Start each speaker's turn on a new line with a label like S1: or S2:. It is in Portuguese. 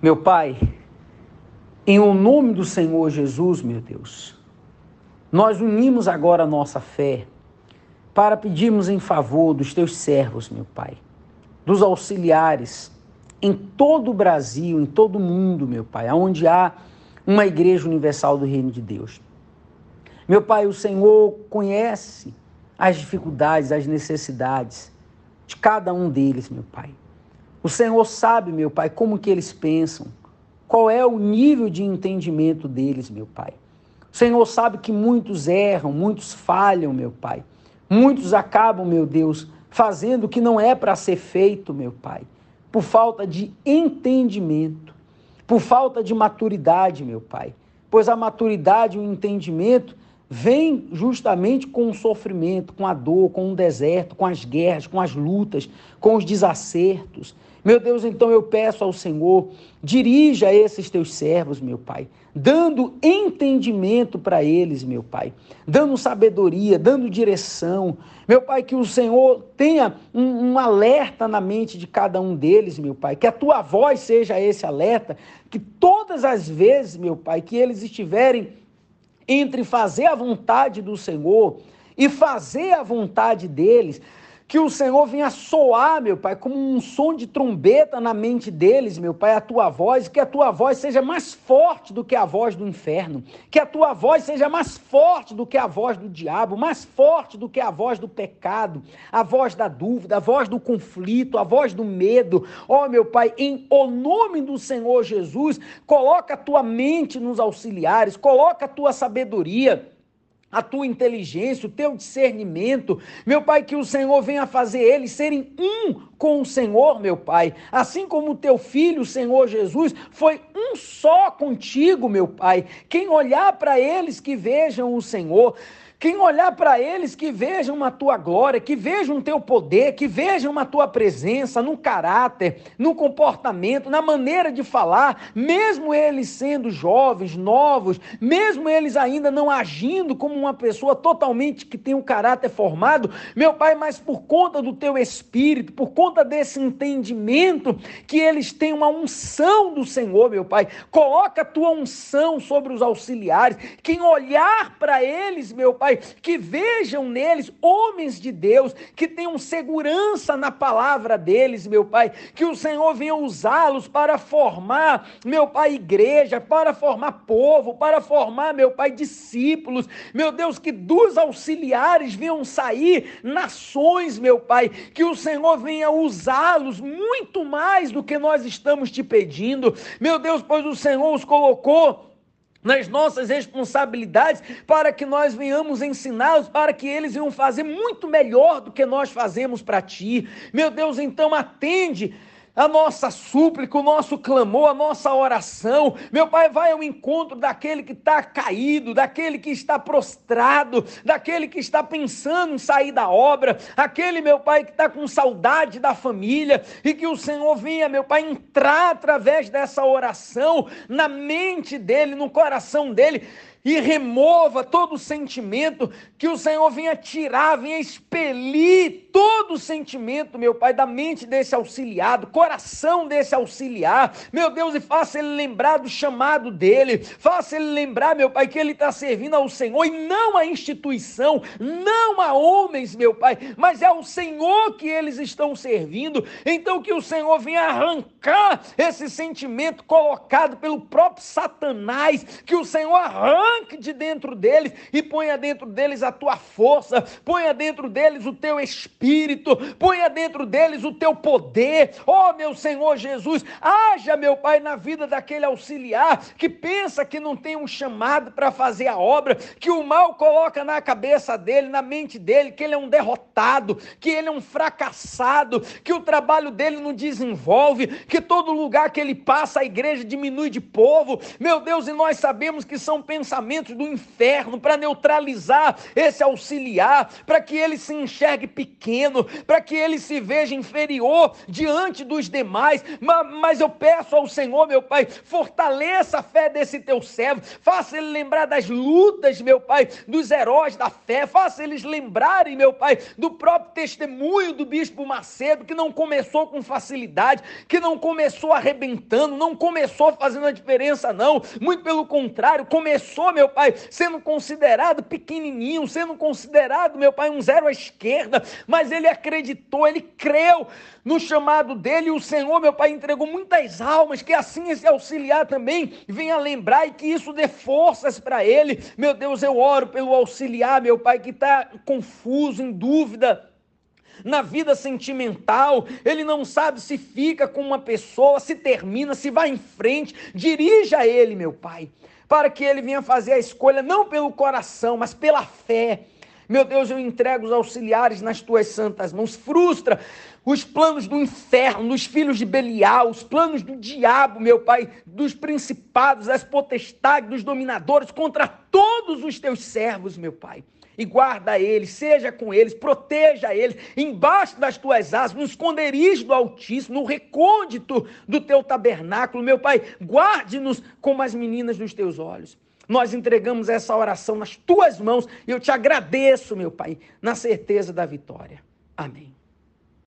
S1: Meu Pai, em o nome do Senhor Jesus, meu Deus, nós unimos agora a nossa fé para pedirmos em favor dos teus servos, meu Pai, dos auxiliares em todo o Brasil, em todo o mundo, meu Pai, onde há uma igreja universal do Reino de Deus. Meu Pai, o Senhor conhece as dificuldades, as necessidades de cada um deles, meu Pai. O Senhor sabe, meu Pai, como que eles pensam, qual é o nível de entendimento deles, meu Pai. O Senhor sabe que muitos erram, muitos falham, meu Pai. Muitos acabam, meu Deus, fazendo o que não é para ser feito, meu Pai, por falta de entendimento, por falta de maturidade, meu Pai. Pois a maturidade o entendimento vem justamente com o sofrimento, com a dor, com o deserto, com as guerras, com as lutas, com os desacertos. Meu Deus, então eu peço ao Senhor, dirija esses teus servos, meu Pai, dando entendimento para eles, meu Pai, dando sabedoria, dando direção. Meu Pai, que o Senhor tenha um, um alerta na mente de cada um deles, meu Pai, que a tua voz seja esse alerta, que todas as vezes, meu Pai, que eles estiverem entre fazer a vontade do Senhor e fazer a vontade deles, que o Senhor venha soar, meu Pai, como um som de trombeta na mente deles, meu Pai, a tua voz, que a tua voz seja mais forte do que a voz do inferno, que a tua voz seja mais forte do que a voz do diabo, mais forte do que a voz do pecado, a voz da dúvida, a voz do conflito, a voz do medo. Ó, oh, meu Pai, em o nome do Senhor Jesus, coloca a tua mente nos auxiliares, coloca a tua sabedoria a tua inteligência, o teu discernimento. Meu Pai, que o Senhor venha fazer eles serem um com o Senhor, meu Pai. Assim como o teu filho, o Senhor Jesus, foi um só contigo, meu Pai. Quem olhar para eles que vejam o Senhor. Quem olhar para eles, que vejam a tua glória, que vejam o teu poder, que vejam a tua presença no caráter, no comportamento, na maneira de falar, mesmo eles sendo jovens, novos, mesmo eles ainda não agindo como uma pessoa totalmente que tem um caráter formado, meu Pai, mas por conta do teu espírito, por conta desse entendimento, que eles têm uma unção do Senhor, meu Pai. Coloca a tua unção sobre os auxiliares. Quem olhar para eles, meu Pai, Pai, que vejam neles homens de Deus, que tenham segurança na palavra deles, meu Pai, que o Senhor venha usá-los para formar, meu Pai, igreja, para formar povo, para formar, meu Pai, discípulos, meu Deus, que dos auxiliares venham sair nações, meu Pai, que o Senhor venha usá-los muito mais do que nós estamos te pedindo, meu Deus, pois o Senhor os colocou nas nossas responsabilidades, para que nós venhamos ensiná-los, para que eles venham fazer muito melhor do que nós fazemos para ti. Meu Deus, então atende a nossa súplica, o nosso clamor, a nossa oração. Meu Pai, vai ao encontro daquele que está caído, daquele que está prostrado, daquele que está pensando em sair da obra, aquele, meu Pai, que está com saudade da família, e que o Senhor venha, meu Pai, entrar através dessa oração na mente dele, no coração dele e remova todo sentimento, que o Senhor venha tirar, venha expelir todo sentimento, meu Pai, da mente desse auxiliado, coração desse auxiliar, meu Deus, e faça ele lembrar do chamado dele, faça ele lembrar, meu Pai, que ele está servindo ao Senhor e não à instituição, não a homens, meu Pai, mas é ao Senhor que eles estão servindo. Então, que o Senhor venha arrancar esse sentimento colocado pelo próprio Satanás, que o Senhor arranque de dentro deles e ponha dentro deles a tua força, ponha dentro deles o teu espírito, ponha dentro deles o teu poder. Oh, meu Senhor Jesus, haja, meu Pai, na vida daquele auxiliar que pensa que não tem um chamado para fazer a obra, que o mal coloca na cabeça dele, na mente dele, que ele é um derrotado, que ele é um fracassado, que o trabalho dele não desenvolve, que todo lugar que ele passa a igreja diminui de povo. Meu Deus, e nós sabemos que são pensamentos do inferno, para neutralizar esse auxiliar, para que ele se enxergue pequeno, para que ele se veja inferior diante dos demais. Mas eu peço ao Senhor, meu Pai, fortaleça a fé desse teu servo, faça ele lembrar das lutas, meu Pai, dos heróis da fé, faça eles lembrarem, meu Pai, do próprio testemunho do bispo Macedo, que não começou com facilidade, que não começou arrebentando, não começou fazendo a diferença, não. Muito pelo contrário, começou, meu Pai, sendo considerado pequenininho, sendo considerado, meu Pai, um zero à esquerda, mas ele acreditou, ele creu no chamado dele, e o Senhor, meu Pai, entregou muitas almas, que assim esse auxiliar também venha lembrar e que isso dê forças para ele. Meu Deus, eu oro pelo auxiliar, meu Pai, que está confuso, em dúvida na vida sentimental, ele não sabe se fica com uma pessoa, se termina, se vai em frente. Dirija ele, meu Pai, para que ele venha fazer a escolha não pelo coração, mas pela fé. Meu Deus, eu entrego os auxiliares nas tuas santas mãos. Frustra os planos do inferno, dos filhos de Belial, os planos do diabo, meu Pai, dos principados, das potestades, dos dominadores, contra todos os teus servos, meu Pai e guarda eles, seja com eles, proteja eles, embaixo das tuas asas, no esconderijo do Altíssimo, no recôndito do teu tabernáculo, meu Pai, guarde-nos como as meninas dos teus olhos. Nós entregamos essa oração nas tuas mãos e eu te agradeço, meu Pai, na certeza da vitória. Amém.